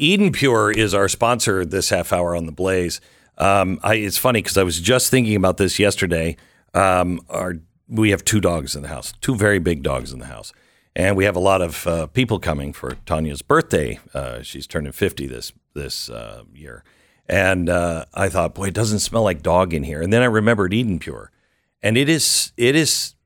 Eden Pure is our sponsor this half hour on the Blaze. Um, I, it's funny because I was just thinking about this yesterday. Um, our we have two dogs in the house, two very big dogs in the house, and we have a lot of uh, people coming for Tanya's birthday. Uh, she's turning fifty this this uh, year, and uh, I thought, boy, it doesn't smell like dog in here. And then I remembered Eden Pure, and it is it is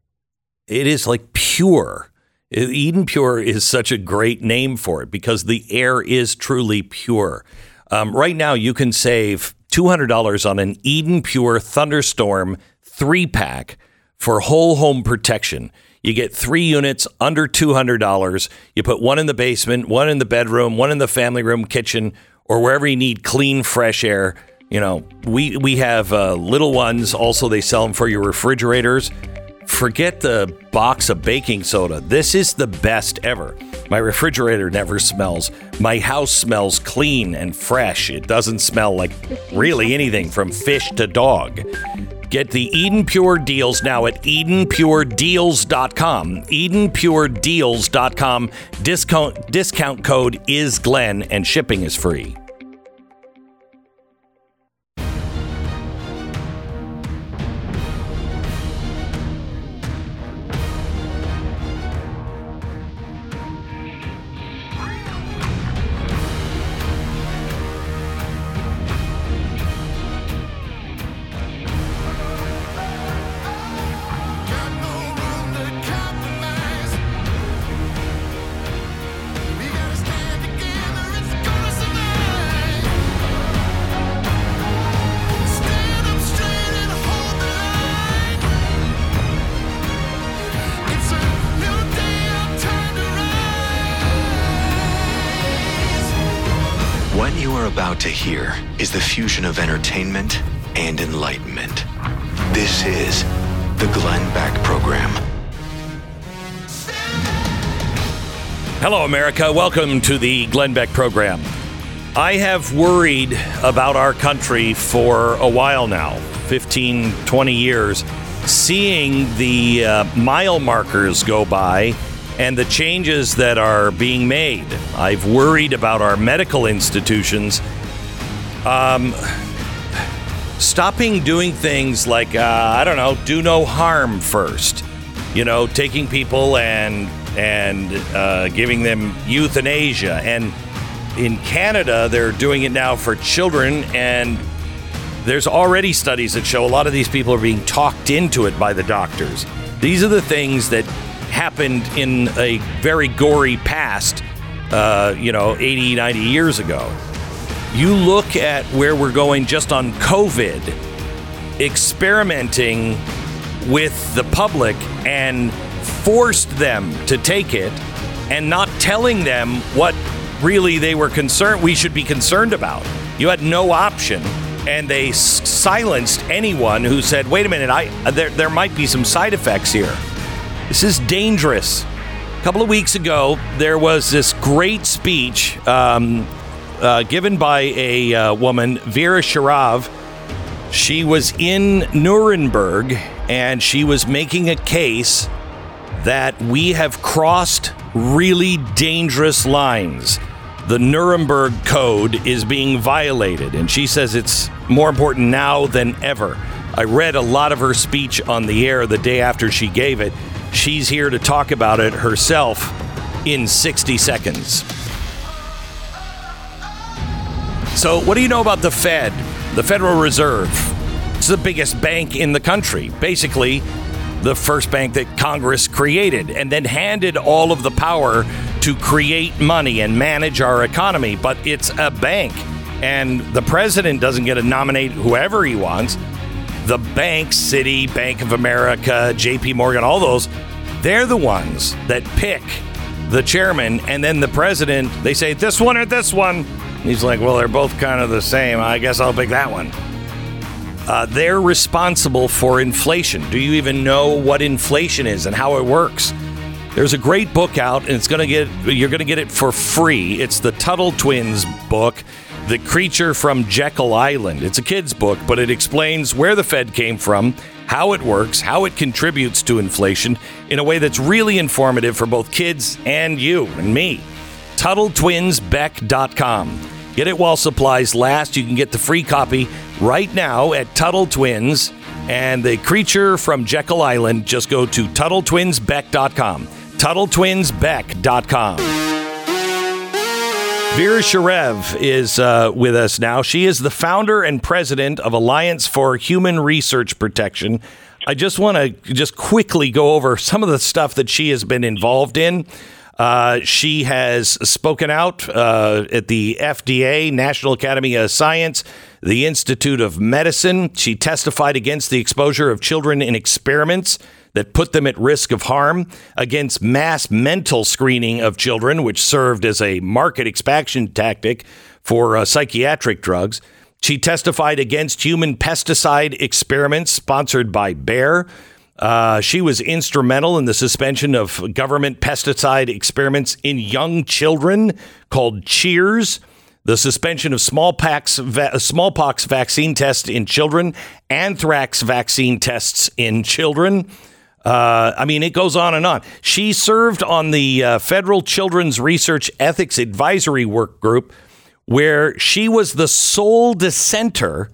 it is like pure. Eden Pure is such a great name for it because the air is truly pure. Um, right now, you can save $200 on an Eden Pure Thunderstorm three pack for whole home protection. You get three units under $200. You put one in the basement, one in the bedroom, one in the family room, kitchen, or wherever you need clean, fresh air. You know, we, we have uh, little ones. Also, they sell them for your refrigerators. Forget the box of baking soda. This is the best ever. My refrigerator never smells. My house smells clean and fresh. It doesn't smell like really anything from fish to dog. Get the Eden Pure deals now at EdenPureDeals.com. EdenPureDeals.com. Discount, discount code is Glenn and shipping is free. Here is the fusion of entertainment and enlightenment. This is the Glenn Beck Program. Hello, America. Welcome to the Glenn Beck Program. I have worried about our country for a while now 15, 20 years, seeing the uh, mile markers go by and the changes that are being made. I've worried about our medical institutions um, stopping doing things like uh, I don't know, do no harm first. You know, taking people and and uh, giving them euthanasia. And in Canada, they're doing it now for children. And there's already studies that show a lot of these people are being talked into it by the doctors. These are the things that happened in a very gory past, uh, you know, 80, 90 years ago. You look at where we're going just on COVID, experimenting with the public and forced them to take it and not telling them what really they were concerned we should be concerned about. You had no option and they silenced anyone who said, "Wait a minute, I there there might be some side effects here. This is dangerous." A couple of weeks ago, there was this great speech um, uh, given by a uh, woman, Vera Sharav. She was in Nuremberg and she was making a case that we have crossed really dangerous lines. The Nuremberg Code is being violated, and she says it's more important now than ever. I read a lot of her speech on the air the day after she gave it. She's here to talk about it herself in 60 seconds. So, what do you know about the Fed, the Federal Reserve? It's the biggest bank in the country. Basically, the first bank that Congress created and then handed all of the power to create money and manage our economy. But it's a bank, and the president doesn't get to nominate whoever he wants. The banks, Citi, Bank of America, JP Morgan, all those, they're the ones that pick the chairman, and then the president, they say this one or this one. He's like, well, they're both kind of the same. I guess I'll pick that one. Uh, they're responsible for inflation. Do you even know what inflation is and how it works? There's a great book out, and it's gonna get you're gonna get it for free. It's the Tuttle Twins book, The Creature from Jekyll Island. It's a kid's book, but it explains where the Fed came from, how it works, how it contributes to inflation in a way that's really informative for both kids and you and me. TuttleTwinsBeck.com. Get it while supplies last. You can get the free copy right now at Tuttle Twins. And the creature from Jekyll Island, just go to TuttleTwinsBeck.com. TuttleTwinsBeck.com. Vera Sharav is uh, with us now. She is the founder and president of Alliance for Human Research Protection. I just want to just quickly go over some of the stuff that she has been involved in. Uh, she has spoken out uh, at the FDA, National Academy of Science, the Institute of Medicine. She testified against the exposure of children in experiments that put them at risk of harm, against mass mental screening of children, which served as a market expansion tactic for uh, psychiatric drugs. She testified against human pesticide experiments sponsored by Bayer. Uh, she was instrumental in the suspension of government pesticide experiments in young children called Cheers, the suspension of smallpox, va- smallpox vaccine tests in children, anthrax vaccine tests in children. Uh, I mean, it goes on and on. She served on the uh, Federal Children's Research Ethics Advisory Work Group, where she was the sole dissenter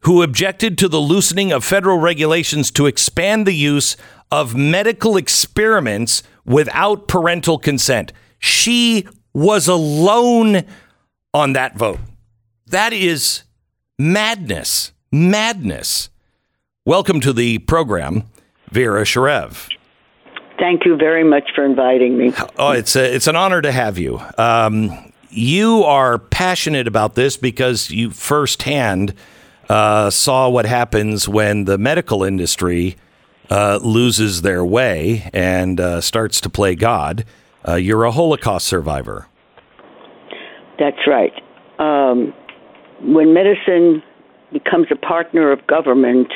who objected to the loosening of federal regulations to expand the use of medical experiments without parental consent. She was alone on that vote. That is madness. Madness. Welcome to the program. Vera Sharav. Thank you very much for inviting me. Oh, it's a, it's an honor to have you. Um, you are passionate about this because you firsthand uh, saw what happens when the medical industry uh, loses their way and uh, starts to play God. Uh, you're a Holocaust survivor. That's right. Um, when medicine becomes a partner of government,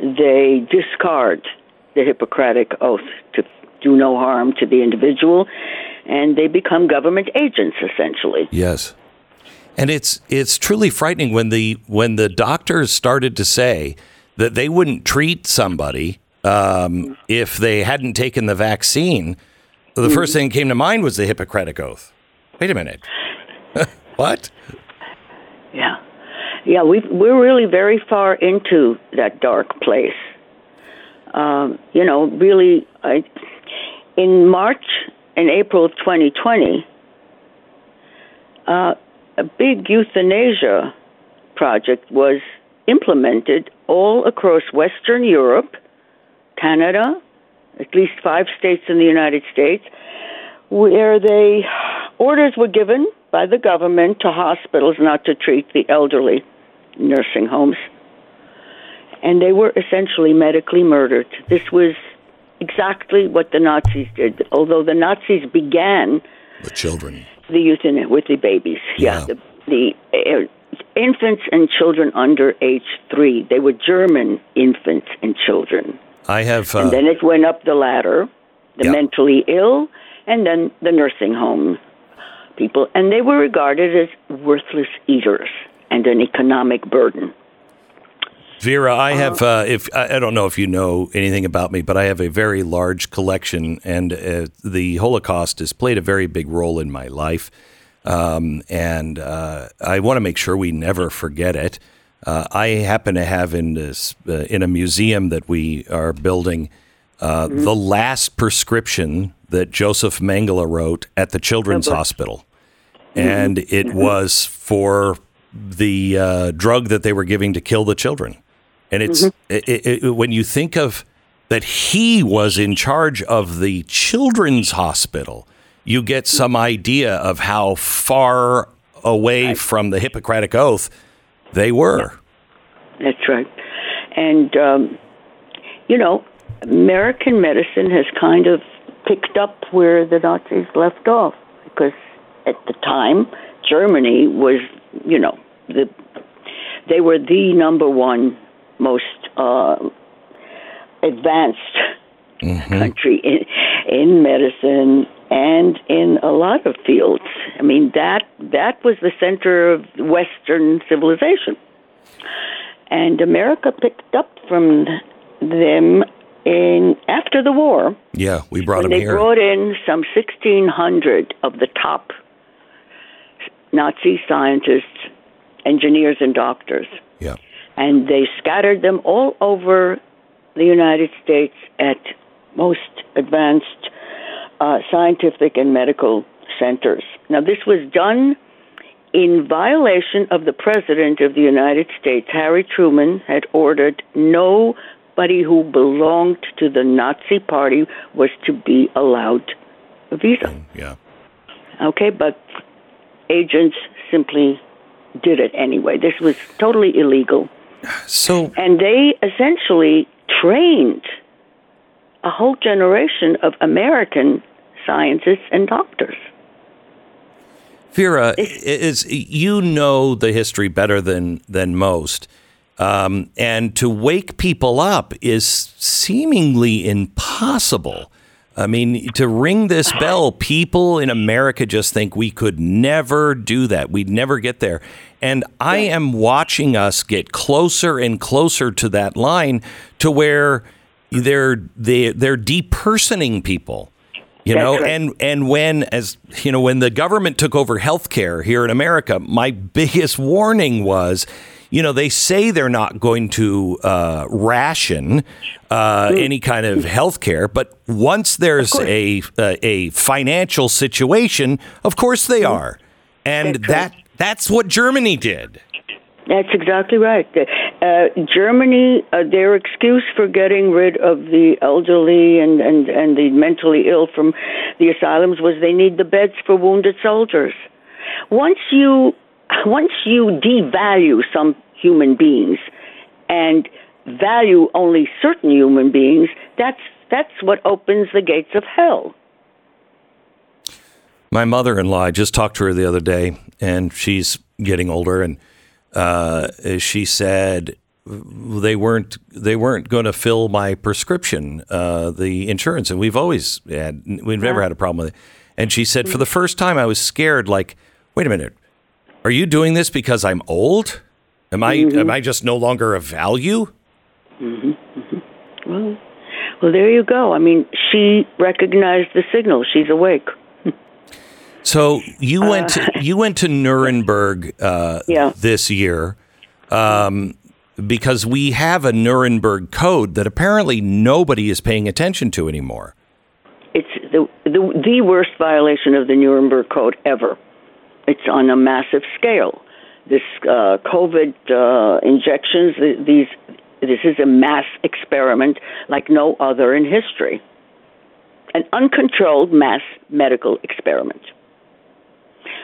they discard the Hippocratic oath to do no harm to the individual, and they become government agents essentially. Yes. And it's it's truly frightening when the when the doctors started to say that they wouldn't treat somebody um, if they hadn't taken the vaccine. The mm-hmm. first thing that came to mind was the Hippocratic oath. Wait a minute, what? Yeah, yeah, we we're really very far into that dark place um, you know, really, I, in March and April of 2020, uh, a big euthanasia project was implemented all across Western Europe, Canada, at least five states in the United States, where they orders were given by the government to hospitals not to treat the elderly, nursing homes and they were essentially medically murdered. This was exactly what the Nazis did. Although the Nazis began the children, the euthanasia with the babies, yeah, yeah the, the uh, infants and children under age three. They were German infants and children. I have, uh, and then it went up the ladder, the yeah. mentally ill, and then the nursing home people, and they were regarded as worthless eaters and an economic burden. Vera, I have. Uh, if I don't know if you know anything about me, but I have a very large collection, and uh, the Holocaust has played a very big role in my life. Um, and uh, I want to make sure we never forget it. Uh, I happen to have in this uh, in a museum that we are building uh, mm-hmm. the last prescription that Joseph Mengele wrote at the Children's okay. Hospital, mm-hmm. and it mm-hmm. was for the drug that they were giving to kill the children. And it's mm-hmm. it, it, when you think of that he was in charge of the children's hospital, you get some idea of how far away right. from the Hippocratic Oath they were. That's right. And, um, you know, American medicine has kind of picked up where the Nazis left off because at the time, Germany was, you know, the they were the number one most uh, advanced mm-hmm. country in, in medicine and in a lot of fields. I mean that that was the center of Western civilization, and America picked up from them in after the war. Yeah, we brought them they here. They brought in some sixteen hundred of the top Nazi scientists, engineers, and doctors. Yeah. And they scattered them all over the United States at most advanced uh, scientific and medical centers. Now, this was done in violation of the President of the United States. Harry Truman had ordered nobody who belonged to the Nazi Party was to be allowed a visa. Yeah. Okay, but agents simply did it anyway. This was totally illegal. So, And they essentially trained a whole generation of American scientists and doctors. Vera, is you know the history better than than most, um, and to wake people up is seemingly impossible. I mean, to ring this bell, people in America just think we could never do that. We'd never get there. And I am watching us get closer and closer to that line to where they're they, they're depersoning people. You know, right. and and when as you know, when the government took over healthcare here in America, my biggest warning was, you know, they say they're not going to uh, ration uh, Mm. any kind of healthcare, but once there's a, a a financial situation, of course they are, and that that's what Germany did. That's exactly right. Uh, Germany, uh, their excuse for getting rid of the elderly and, and, and the mentally ill from the asylums was they need the beds for wounded soldiers. Once you, once you devalue some human beings and value only certain human beings, that's that's what opens the gates of hell. My mother-in-law, I just talked to her the other day, and she's getting older, and uh, she said they weren't they weren't going to fill my prescription, uh, the insurance, and we've always had we've never had a problem with it. And she said for the first time, I was scared. Like, wait a minute, are you doing this because I'm old? Am I am I just no longer a value? Well, well, there you go. I mean, she recognized the signal. She's awake. So you went to, you went to Nuremberg uh, Yeah. this year um, because we have a Nuremberg code that apparently nobody is paying attention to anymore. It's the, the the worst violation of the Nuremberg Code ever. It's on a massive scale. This uh, COVID uh, injections, these this is a mass experiment like no other in history. An uncontrolled mass medical experiment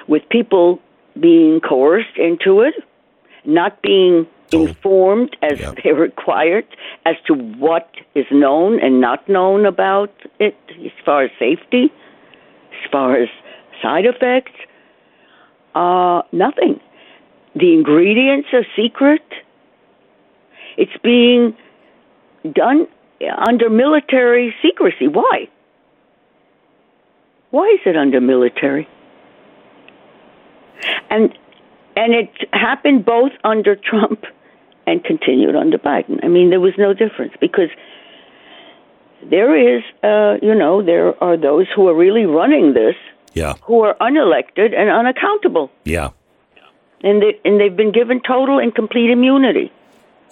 with people being coerced into it, not being informed as Yeah. they're required as to what is known and not known about it as far as safety, as far as side effects. Uh, nothing. The ingredients are secret. It's being done under military secrecy. Why? Why is it under military? And and it happened both under Trump and continued under Biden. I mean, there was no difference because there is, uh, you know, there are those who are really running this Yeah, who are unelected and unaccountable, yeah. and they and they've been given total and complete immunity.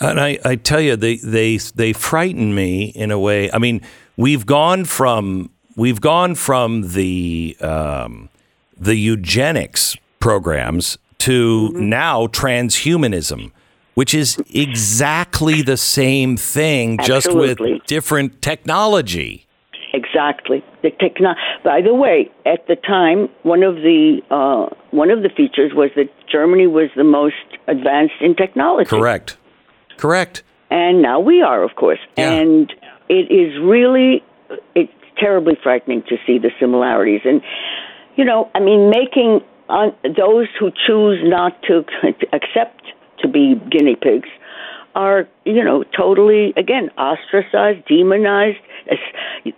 And I, I tell you, they, they they frighten me in a way. I mean, we've gone from we've gone from the um, the eugenics programs to now transhumanism, which is exactly the same thing, just with different technology. Exactly. The techno- By the way, at the time, one of the uh, one of the features was that Germany was the most advanced in technology. Correct. Correct. and now we are, of course. Yeah. And it is really, it's terribly frightening to see the similarities. And you know, I mean, making on those who choose not to accept to be guinea pigs are, you know, totally again ostracized, demonized. As,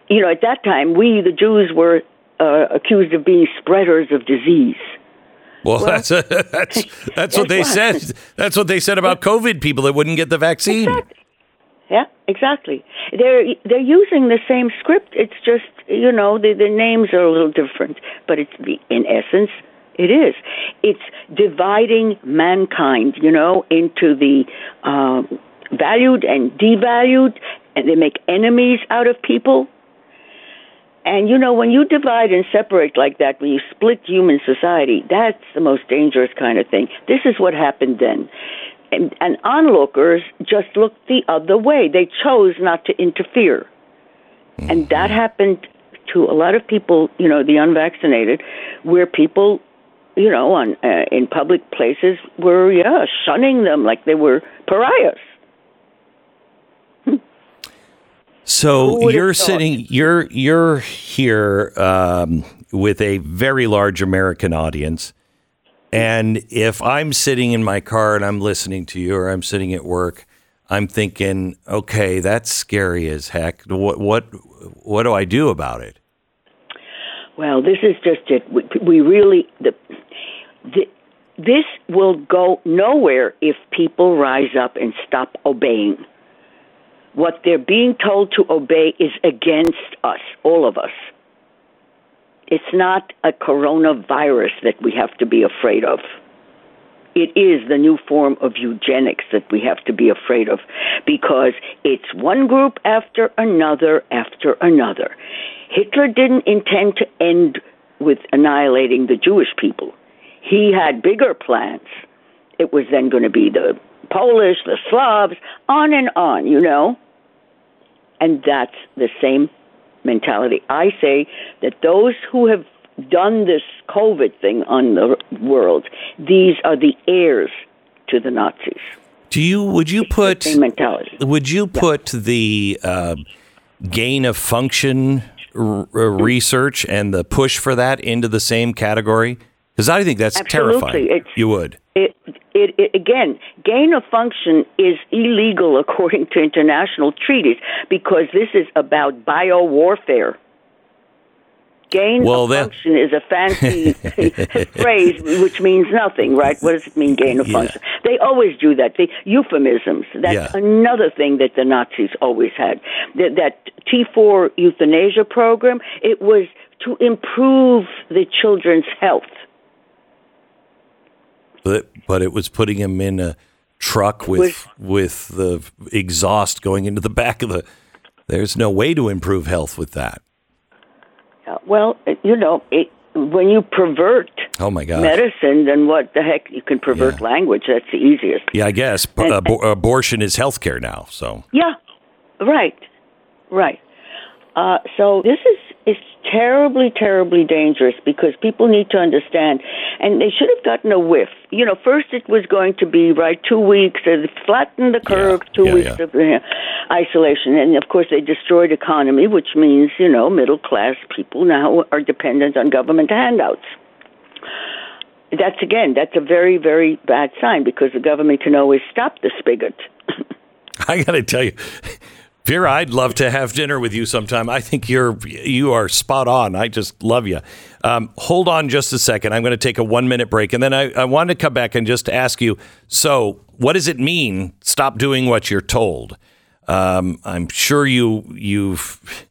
you know, at that time, we the Jews were uh, accused of being spreaders of disease. Well, that's that's that's what they why. said. That's what they said about COVID people that wouldn't get the vaccine. Yeah, exactly. They're they're using the same script. It's just you know the the names are a little different, but it's the in essence It is. It's dividing mankind, you know, into the uh, valued and devalued, and they make enemies out of people. And you know, when you divide and separate like that, when you split human society, that's the most dangerous kind of thing. This is what happened then. And, and onlookers just looked the other way. They chose not to interfere. And that happened to a lot of people, you know, the unvaccinated, where people, you know, on uh, in public places were yeah shunning them like they were pariahs. So Who would have you're sitting, you're you're here um, with a very large American audience, and if I'm sitting in my car and I'm listening to you, or I'm sitting at work, I'm thinking, okay, that's scary as heck. What what what do I do about it? Well, this is just it. We, we really the, the this will go nowhere if people rise up and stop obeying. What they're being told to obey is against us, all of us. It's not a coronavirus that we have to be afraid of. It is the new form of eugenics that we have to be afraid of because it's one group after another after another. Hitler didn't intend to end with annihilating the Jewish people. He had bigger plans. It was then going to be the Polish, the Slavs, on and on, you know? And that's the same mentality. I say that those who have done this COVID thing on the world, these are the heirs to the Nazis. Do you would you put would you put the uh, gain of function r- research and the push for that into the same category? Because I think that's Absolutely. terrifying. It's- you would. It, it, it, again, gain of function is illegal according to international treaties because this is about bio warfare. Gain Well, of then- function is a fancy phrase which means nothing, right? What does it mean, gain of Yeah. function? They always do that. The euphemisms. That's Yeah. another thing that the Nazis always had. That, that T4 euthanasia program, it was to improve the children's health. But but it was putting him in a truck with with the exhaust going into the back of the. There's no way to improve health with that. Uh, Well, you know, it, when you pervert Oh my god medicine, then what the heck? You can pervert Yeah. language. That's the easiest. Yeah, I guess P- abor- abortion is health care now. So Yeah, right, right. Uh, so this is is terribly, terribly dangerous because people need to understand, and they should have gotten a whiff. You know, first it was going to be right two weeks, and flatten the curve, Yeah, two yeah, weeks yeah. of uh, isolation, and of course they destroyed economy, which means you know middle class people now are dependent on government handouts. That's again, that's a very, very bad sign because the government can always stop the spigot. I got to tell you, Vera, I'd love to have dinner with you sometime. I think you're you are spot on. I just love you. Um, hold on just a second. I'm going to take a one minute break, and then I, I wanted to come back and just ask you. So, what does it mean? Stop doing what you're told. Um, I'm sure you you've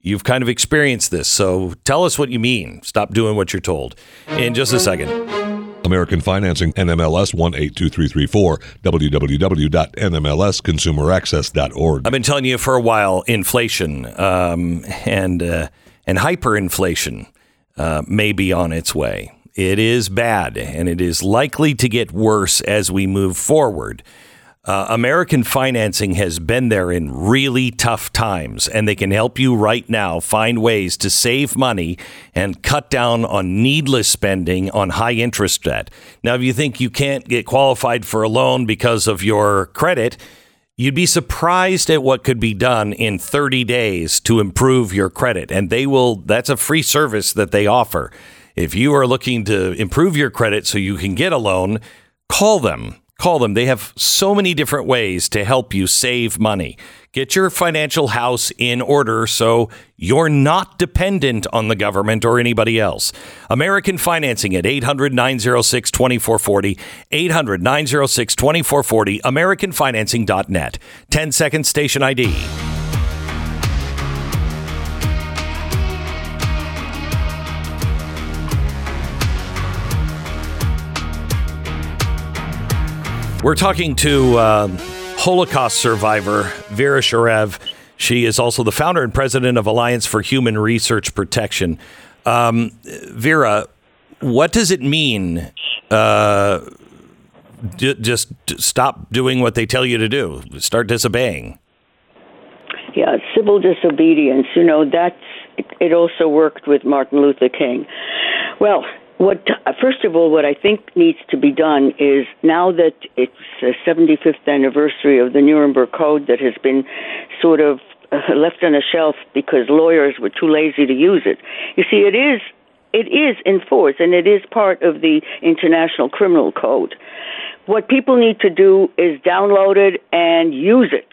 you've kind of experienced this. So, tell us what you mean. Stop doing what you're told. In just a second. American Financing, NMLS 182334, www.nmlsconsumeraccess.org. I've been telling you for a while, inflation um, and uh, and hyperinflation uh, may be on its way. It is bad, and it is likely to get worse as we move forward. Uh, American Financing has been there in really tough times, and they can help you right now find ways to save money and cut down on needless spending on high interest debt. Now, if you think you can't get qualified for a loan because of your credit, You'd be surprised at what could be done in 30 days to improve your credit. And they will, that's a free service that they offer. If you are looking to improve your credit so you can get a loan, call them. Call them. They have so many different ways to help you save money. Get your financial house in order so you're not dependent on the government or anybody else. American Financing at 800 906 2440. 800 906 2440. AmericanFinancing.net. 10 second station ID. We're talking to uh, Holocaust survivor Vera Sharav. She is also the founder and president of Alliance for Human Research Protection. Um, Vera, what does it mean? Uh, d- just stop doing what they tell you to do. Start disobeying. Yeah, civil disobedience. You know, that's it. Also worked with Martin Luther King. Well, what first of all, what I think needs to be done is now that it's the 75th anniversary of the Nuremberg Code that has been sort of uh, left on a shelf because lawyers were too lazy to use it. You see, it is it is in force and it is part of the International Criminal Code. What people need to do is download it and use it.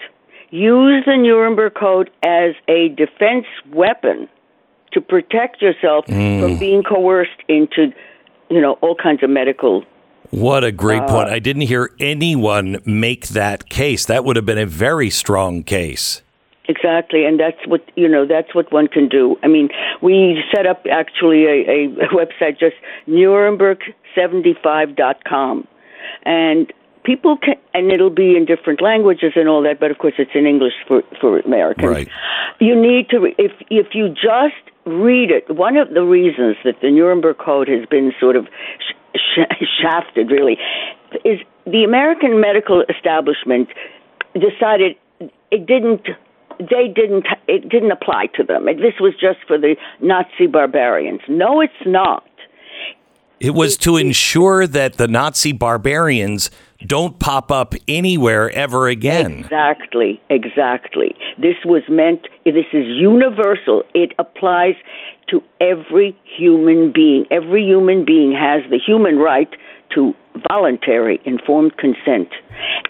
Use the Nuremberg Code as a defense weapon to protect yourself mm. from being coerced into, you know, all kinds of medical. What a great uh, point. I didn't hear anyone make that case. That would have been a very strong case. Exactly, and that's what you know. That's what one can do. I mean, we set up actually a, a website, just Nuremberg75.com, and people can, and it'll be in different languages and all that. But of course, it's in English for for Americans. Right. You need to if if you just read it. One of the reasons that the Nuremberg Code has been sort of sh- sh- shafted, really, is the American medical establishment decided it didn't they didn't it didn't apply to them. This was just for the Nazi barbarians. No, it's not. It was to ensure that the Nazi barbarians don't pop up anywhere ever again. Exactly, exactly. This was meant, this is universal. It applies to every human being. Every human being has the human right to voluntary informed consent.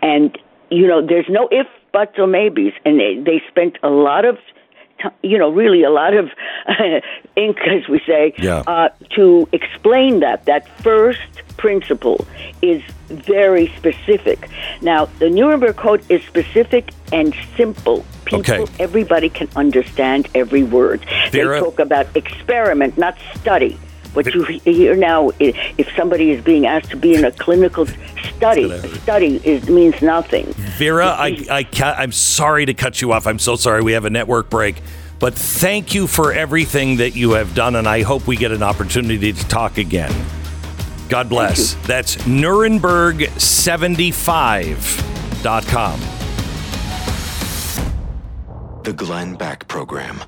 And, you know, there's no if, buts, or maybes. And they, they spent a lot of you know, really a lot of ink, as we say, yeah. uh, to explain that. That first principle is very specific. Now, the Nuremberg Code is specific and simple. People, okay. everybody can understand every word. Vera, they talk about experiment, not study. What you hear now, if somebody is being asked to be in a clinical study, study is, means nothing. Vera, I, I I'm sorry to cut you off. I'm so sorry. We have a network break. But thank you for everything that you have done, and I hope we get an opportunity to talk again. God bless. That's Nuremberg75.com. The Glenn Beck Program.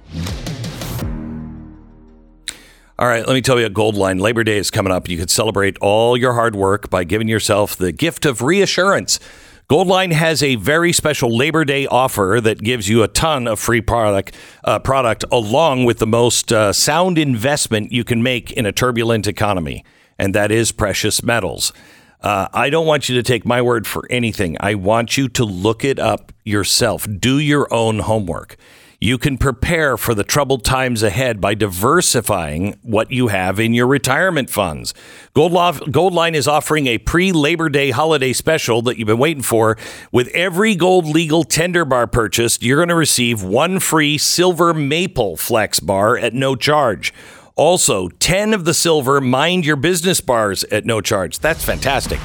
All right, let me tell you a Goldline. Labor Day is coming up. You could celebrate all your hard work by giving yourself the gift of reassurance. Goldline has a very special Labor Day offer that gives you a ton of free product, uh, product along with the most uh, sound investment you can make in a turbulent economy and that is precious metals. Uh, I don't want you to take my word for anything. I want you to look it up yourself. Do your own homework. You can prepare for the troubled times ahead by diversifying what you have in your retirement funds. Goldline is offering a pre Labor Day holiday special that you've been waiting for. With every Gold Legal Tender Bar purchased, you're going to receive one free Silver Maple Flex Bar at no charge. Also, 10 of the silver Mind Your Business bars at no charge. That's fantastic.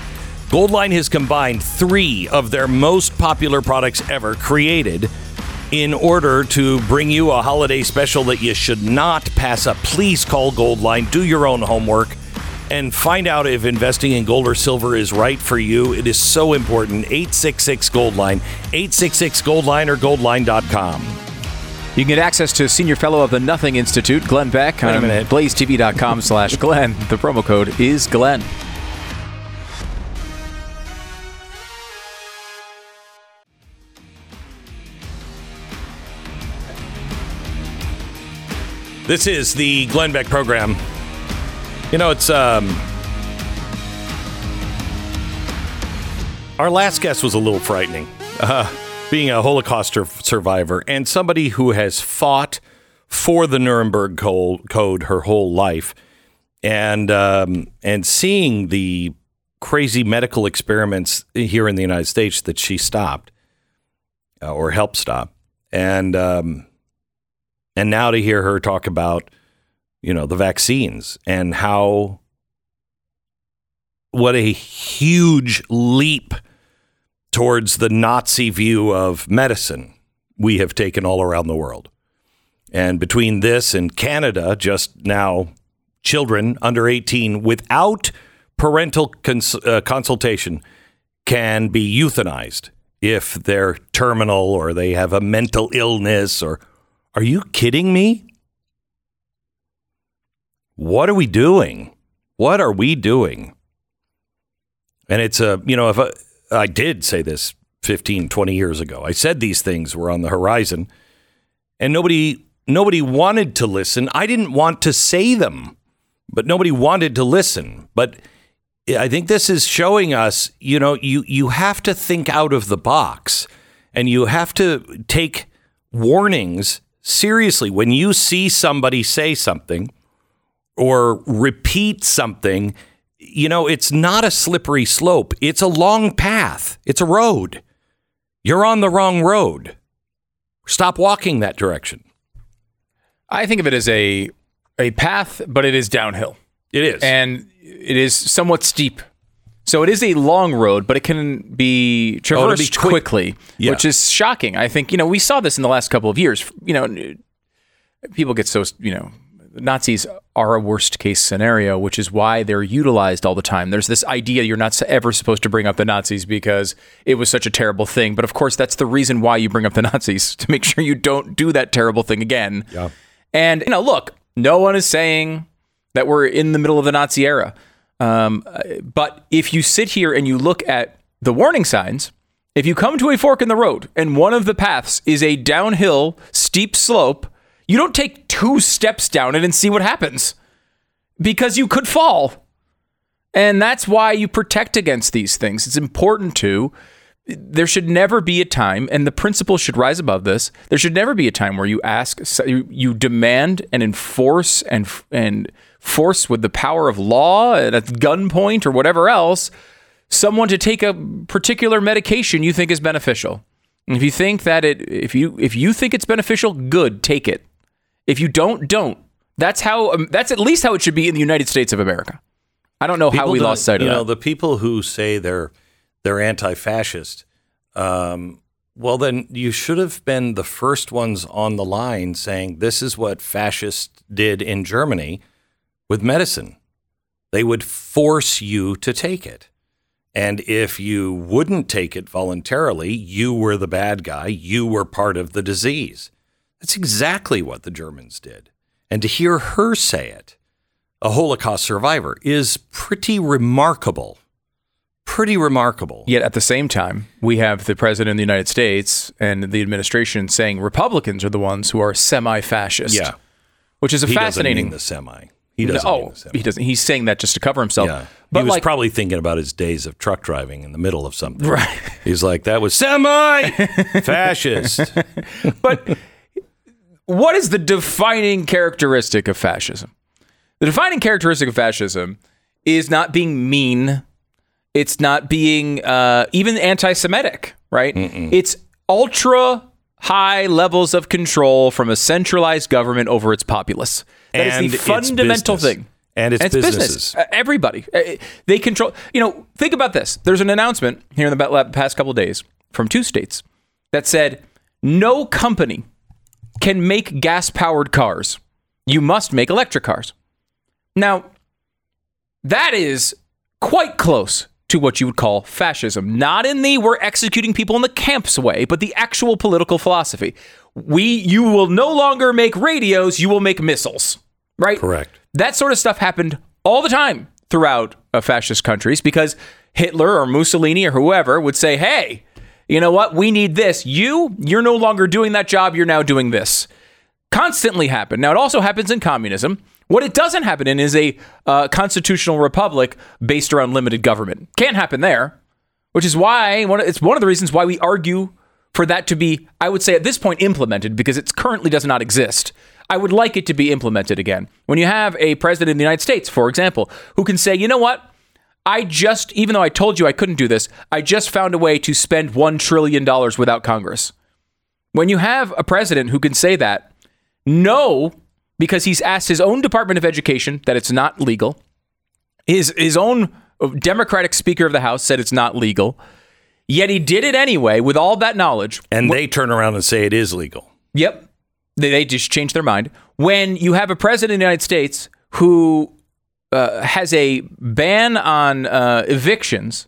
Goldline has combined three of their most popular products ever created in order to bring you a holiday special that you should not pass up. Please call Goldline, do your own homework, and find out if investing in gold or silver is right for you. It is so important. 866 Goldline, 866 Goldline or goldline.com. You can get access to Senior Fellow of the Nothing Institute, Glenn Beck, on blazetv.com slash Glenn. The promo code is Glenn. This is the Glenn Beck program. You know, it's um our last guest was a little frightening. Uh, being a Holocaust survivor and somebody who has fought for the Nuremberg Code her whole life, and um, and seeing the crazy medical experiments here in the United States that she stopped uh, or helped stop, and um, and now to hear her talk about you know the vaccines and how what a huge leap towards the Nazi view of medicine we have taken all around the world. And between this and Canada, just now, children under 18 without parental cons- uh, consultation can be euthanized if they're terminal or they have a mental illness or are you kidding me? What are we doing? What are we doing? And it's a, you know, if I, I did say this 15, 20 years ago, I said these things were on the horizon and nobody nobody wanted to listen. I didn't want to say them, but nobody wanted to listen. But I think this is showing us, you know, you you have to think out of the box and you have to take warnings seriously when you see somebody say something or repeat something, you know, it's not a slippery slope. It's a long path. It's a road. You're on the wrong road. Stop walking that direction. I think of it as a a path, but it is downhill. It is. And it is somewhat steep. So it is a long road, but it can be oh, traversed be quick. quickly, Yeah. which is shocking. I think, you know, we saw this in the last couple of years. You know, people get so, you know, Nazis are a worst case scenario, which is why they're utilized all the time. There's this idea you're not ever supposed to bring up the Nazis because it was such a terrible thing. But of course, that's the reason why you bring up the Nazis to make sure you don't do that terrible thing again. Yeah. And, you know, look, no one is saying that we're in the middle of the Nazi era. Um, but if you sit here and you look at the warning signs, if you come to a fork in the road and one of the paths is a downhill, steep slope, you don't take two steps down it and see what happens because you could fall. And that's why you protect against these things. It's important to. There should never be a time, and the principle should rise above this. There should never be a time where you ask, you demand and enforce and and force with the power of law and at gunpoint or whatever else, someone to take a particular medication you think is beneficial. And if you think that it, if you if you think it's beneficial, good, take it. If you don't, don't. That's how. Um, that's at least how it should be in the United States of America. I don't know how we lost sight of you know that. the people who say they're they're anti-fascist. Um, well, then you should have been the first ones on the line saying this is what fascists did in Germany with medicine. They would force you to take it. And if you wouldn't take it voluntarily, you were the bad guy. You were part of the disease. That's exactly what the Germans did. And to hear her say it, a Holocaust survivor, is pretty remarkable. Pretty remarkable. Yet at the same time, we have the president of the United States and the administration saying Republicans are the ones who are semi-fascist. Yeah. which is a He doesn't fascinating. mean the semi. He doesn't oh, he doesn't. He's saying that just to cover himself. Yeah. But he was like, probably thinking about his days of truck driving in the middle of something. Right. He's like, that was semi fascist. but what is the defining characteristic of fascism? The defining characteristic of fascism is not being mean. It's not being uh, even anti-Semitic, right? It's ultra high levels of control from a centralized government over its populace. That is And the fundamental thing. And its business. businesses. Uh, everybody. Uh, They control. You know, think about this. There's an announcement here in the past couple of days from two states that said no company can make gas powered cars. You must make electric cars. Now, that is quite close to what you would call fascism. Not in the we're executing people in the camps way, but the actual political philosophy. We you will no longer make radios, you will make missiles. Right? Correct. That sort of stuff happened all the time throughout uh, fascist countries because Hitler or Mussolini or whoever would say, "Hey, you know what? We need this. You, you're no longer doing that job. You're now doing this." Constantly happen. Now it also happens in communism. What it doesn't happen in is a uh, constitutional republic based around limited government. Can't happen there, which is why one, it's one of the reasons why we argue for that to be, I would say at this point, implemented because it currently does not exist. I would like it to be implemented again. When you have a president in the United States, for example, who can say, you know what? I just, even though I told you I couldn't do this, I just found a way to spend $1 trillion without Congress. When you have a president who can say that, no, because he's asked his own Department of Education that it's not legal, his, his own Democratic Speaker of the House said it's not legal. Yet he did it anyway with all that knowledge. And they turn around and say it is legal. Yep. They, they just change their mind. When you have a president of the United States who uh, has a ban on uh, evictions,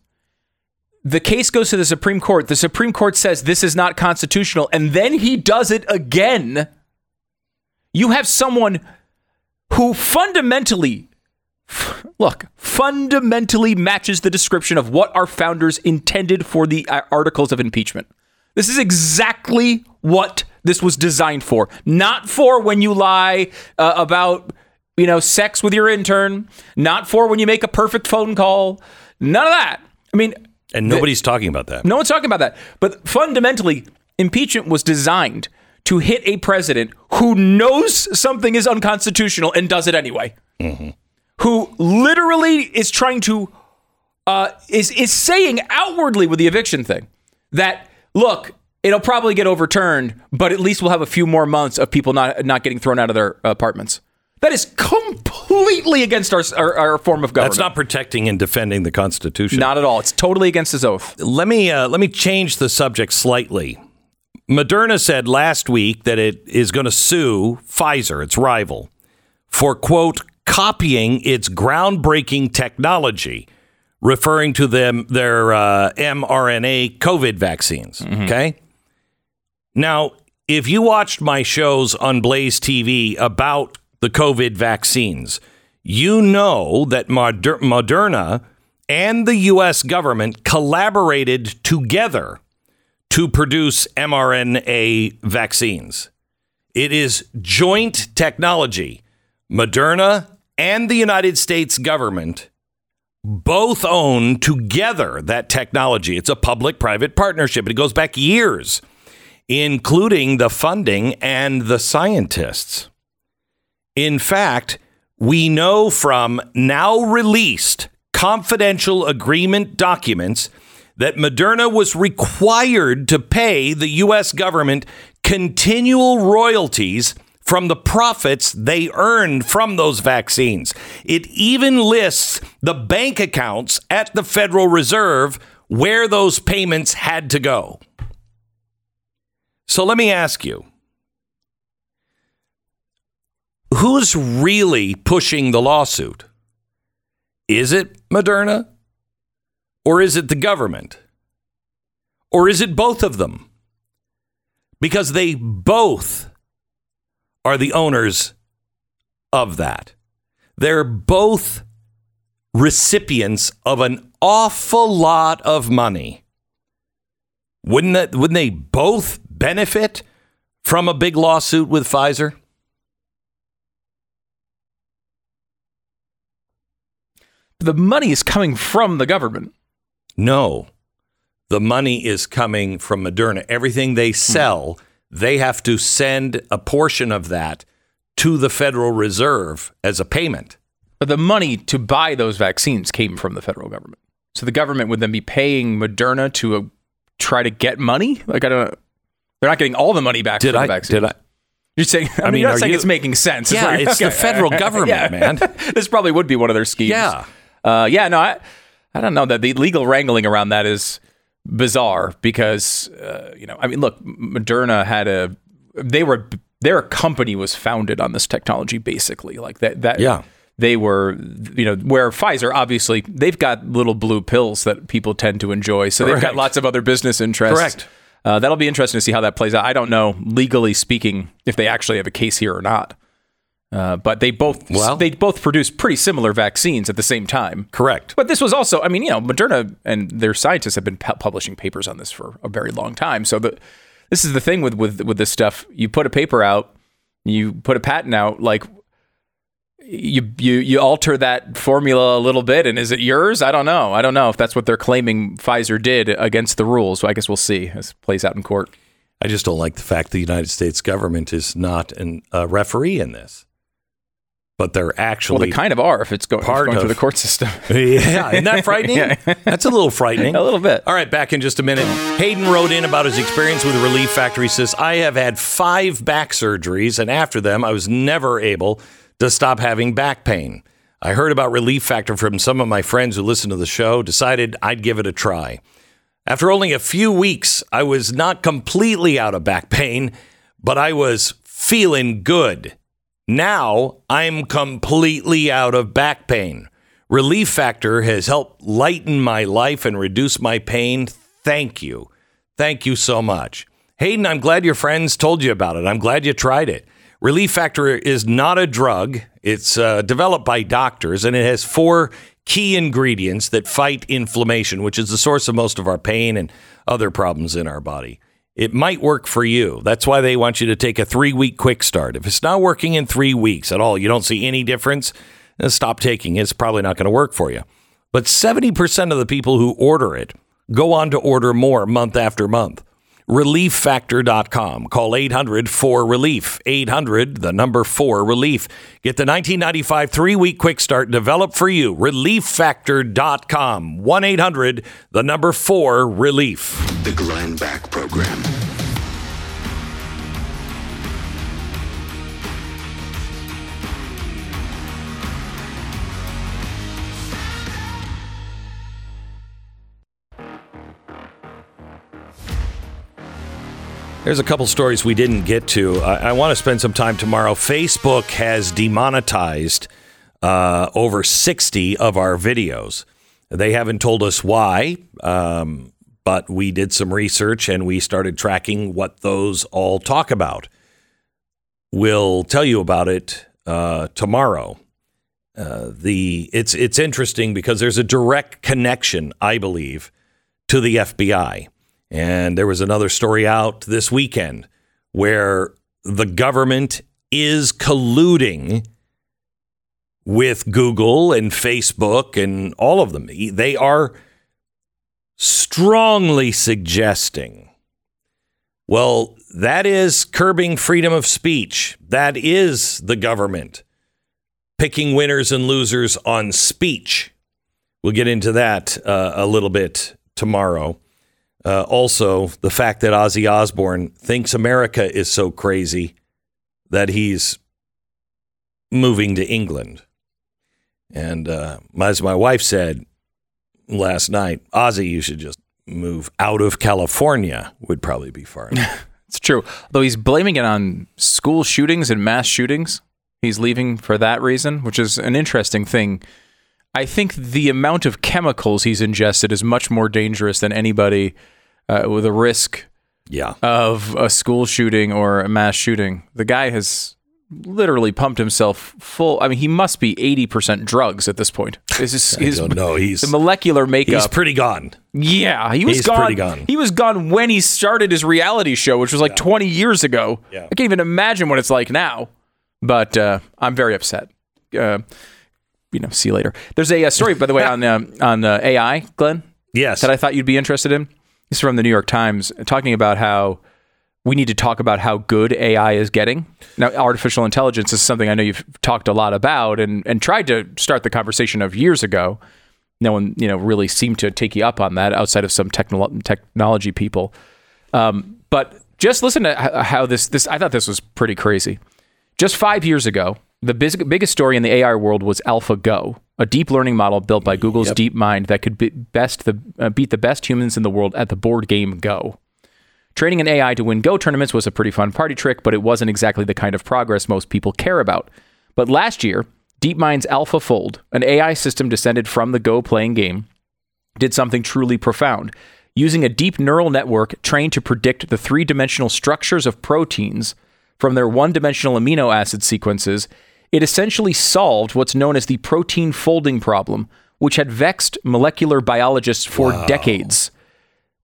the case goes to the Supreme Court. The Supreme Court says this is not constitutional, and then he does it again. You have someone who fundamentally, look, fundamentally matches the description of what our founders intended for the uh, articles of impeachment. This is exactly what this was designed for. Not for when you lie uh, about, you know, sex with your intern, not for when you make a perfect phone call. None of that. I mean, And nobody's talking about that. no one's talking about that. But fundamentally, impeachment was designed to hit a president who knows something is unconstitutional and does it anyway. Who literally is trying to uh, is is saying outwardly with the eviction thing that look, it'll probably get overturned, but at least we'll have a few more months of people not not getting thrown out of their apartments. That is completely against our our, our form of government. That's not protecting and defending the Constitution. not at all. It's totally against his oath. let me uh, let me change the subject slightly. Moderna said last week that it is going to sue Pfizer, its rival, for quote copying its groundbreaking technology, referring to them their uh, mRNA COVID vaccines. Okay. Now, if you watched my shows on Blaze TV about the COVID vaccines, you know that Moder- Moderna and the U.S. government collaborated together to produce mRNA vaccines. It is joint technology. Moderna and the United States government both own together that technology. It's a public private partnership. It goes back years, including the funding and the scientists. In fact, we know from now released confidential agreement documents that Moderna was required to pay the U.S. government continual royalties from the profits they earned from those vaccines. It even lists the bank accounts at the Federal Reserve where those payments had to go. So let me ask you who's really pushing the lawsuit? Is it Moderna? Or is it the government? Or is it both of them? Because they both are the owners of that. They're both recipients of an awful lot of money. Wouldn't that, wouldn't they both benefit from a big lawsuit with Pfizer? The money is coming from the government. No. The money is coming from Moderna. Everything they sell, they have to send a portion of that to the Federal Reserve as a payment. But the money to buy those vaccines came from the federal government. So the government would then be paying Moderna to uh, try to get money. Like I don't. They're not getting all the money back Did for I? the vaccines. Did I? You're saying. I, mean, mean, you're not saying you- it's making sense. Yeah, what you're- it's the federal government, Yeah. man. this probably would be one of their schemes. Yeah. Uh, yeah. No, I. I don't know that the legal wrangling around that is bizarre because uh, you know. I mean, look, Moderna had a. They were their company was founded on this technology basically like that. That Yeah. they were, you know, where Pfizer obviously they've got little blue pills that people tend to enjoy, so they've got lots of other business interests. Correct. Uh, that'll be interesting to see how that plays out. I don't know legally speaking if they actually have a case here or not, uh, but they both Well- they both produce pretty similar vaccines at the same time. Correct. But this was also, I mean, you know, Moderna and their scientists have been pu- publishing papers on this for a very long time. So the, this is the thing with with with this stuff. You put a paper out, you put a patent out, like you you you alter that formula a little bit, and is it yours? I don't know. I don't know if that's what they're claiming Pfizer did against the rules. So I guess we'll see as it plays out in court. I just don't like the fact the United States government is not an, a referee in this, but they're actually Well, they kind of are if it's it's part going through the court system. yeah, isn't that frightening? Yeah. That's a little frightening. a little bit. All right, back in just a minute. Hayden wrote in about his experience with Relief Factor. He says, I have had five back surgeries, and after them, I was never able to stop having back pain. I heard about Relief Factor from some of my friends who listen to the show, decided I'd give it a try. After only a few weeks, I was not completely out of back pain, but I was feeling good. Now I'm completely out of back pain. Relief Factor has helped lighten my life and reduce my pain. Thank you. Thank you so much. Hayden, I'm glad your friends told you about it. I'm glad you tried it. Relief Factor is not a drug. It's uh, developed by doctors and it has four key ingredients that fight inflammation, which is the source of most of our pain and other problems in our body. It might work for you. That's why they want you to take a three week quick start. If it's not working in three weeks at all, you don't see any difference, stop taking it. It's probably not going to work for you. But 70% of the people who order it go on to order more month after month relieffactor.com. Call 800 4 Relief. 800, the number 4 Relief. Get the 1995 three week quick start developed for you. Relieffactor.com. 1 800, the number 4 Relief. The Glenn Beck Program. There's a couple stories we didn't get to. I, I want to spend some time tomorrow. Facebook has demonetized uh, over 60 of our videos. They haven't told us why, um, but we did some research and we started tracking what those all talk about. We'll tell you about it uh, tomorrow. Uh, the it's it's interesting because there's a direct connection, I believe, to the FBI. And there was another story out this weekend where the government is colluding with Google and Facebook and all of them. They are strongly suggesting, well, that is curbing freedom of speech. That is the government picking winners and losers on speech. We'll get into that uh, a little bit tomorrow. Uh, also, the fact that Ozzy Osbourne thinks America is so crazy that he's moving to England. And uh, as my wife said last night, Ozzy, you should just move out of California, would probably be far. It's true. Though he's blaming it on school shootings and mass shootings. He's leaving for that reason, which is an interesting thing. I think the amount of chemicals he's ingested is much more dangerous than anybody uh, with a risk yeah. of a school shooting or a mass shooting. The guy has literally pumped himself full. I mean, he must be 80% drugs at this point. This is I his, don't know. He's the molecular makeup. he's pretty gone. yeah, he was he's gone. pretty gone. He was gone when he started his reality show, which was like 20 years ago. Yeah. I can't even imagine what it's like now. But uh, I'm very upset. Uh, you know, see you later. There's a, uh story, by the way, on uh, on uh, AI, Glenn, Yes. that I thought you'd be interested in. This is from the New York Times, talking about how we need to talk about how good AI is getting. Now, artificial intelligence is something I know you've talked a lot about and, and tried to start the conversation of years ago. No one, you know, really seemed to take you up on that outside of some technolo- technology people. Um, but just listen to how this this I thought this was pretty crazy. Just five years ago, the bis- biggest story in the AI world was AlphaGo, a deep learning model built by Google's DeepMind that could be best the, uh, beat the best humans in the world at the board game Go. Training an AI to win Go tournaments was a pretty fun party trick, but it wasn't exactly the kind of progress most people care about. But last year, DeepMind's AlphaFold, an AI system descended from the Go playing game, did something truly profound. Using a deep neural network trained to predict the three dimensional structures of proteins from their one dimensional amino acid sequences, it essentially solved what's known as the protein folding problem, which had vexed molecular biologists for decades.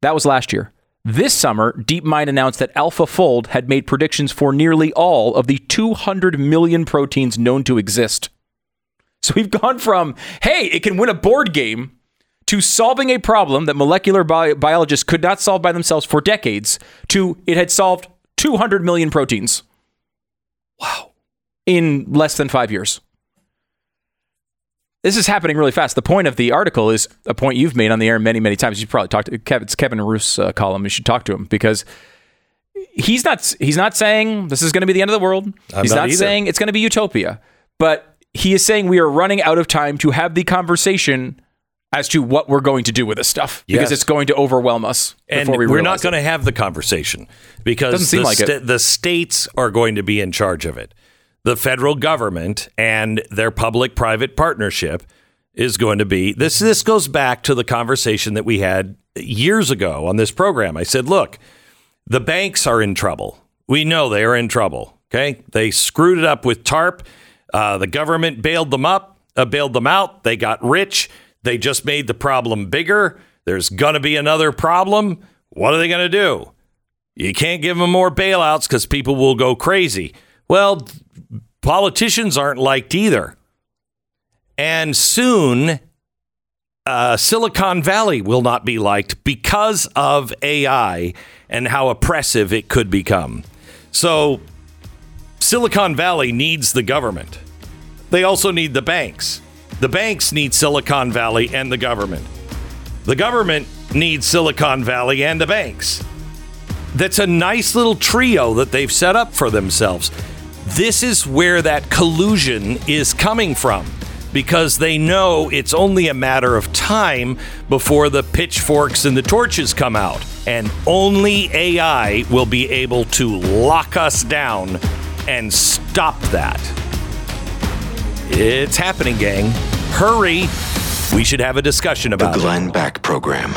That was last year. This summer, DeepMind announced that AlphaFold had made predictions for nearly all of the 200 million proteins known to exist. So we've gone from, hey, it can win a board game, to solving a problem that molecular bi- biologists could not solve by themselves for decades, to it had solved 200 million proteins. Wow. In less than five years. This is happening really fast. The point of the article is a point you've made on the air many, many times. You probably talked to Kevin. It's Kevin Roose' uh, column. You should talk to him because he's not. He's not saying this is going to be the end of the world. I'm he's not not, saying it's going to be utopia. But he is saying we are running out of time to have the conversation as to what we're going to do with this stuff because it's going to overwhelm us and before we we're not going to have the conversation because the, like the states are going to be in charge of it. The federal government and their public-private partnership is going to be this. This goes back to the conversation that we had years ago on this program. I said, look, the banks are in trouble. We know they are in trouble. Okay, they screwed it up with TARP. Uh, the government bailed them up, uh, bailed them out. They got rich. They just made the problem bigger. There's going to be another problem. What are they going to do? You can't give them more bailouts because people will go crazy. Well, politicians aren't liked either. And soon, uh, Silicon Valley will not be liked because of AI and how oppressive it could become. So, Silicon Valley needs the government. They also need the banks. The banks need Silicon Valley and the government. The government needs Silicon Valley and the banks. That's a nice little trio that they've set up for themselves. This is where that collusion is coming from because they know it's only a matter of time before the pitchforks and the torches come out. And only AI will be able to lock us down and stop that. It's happening, gang. Hurry. We should have a discussion about. The Glenn Beck Program.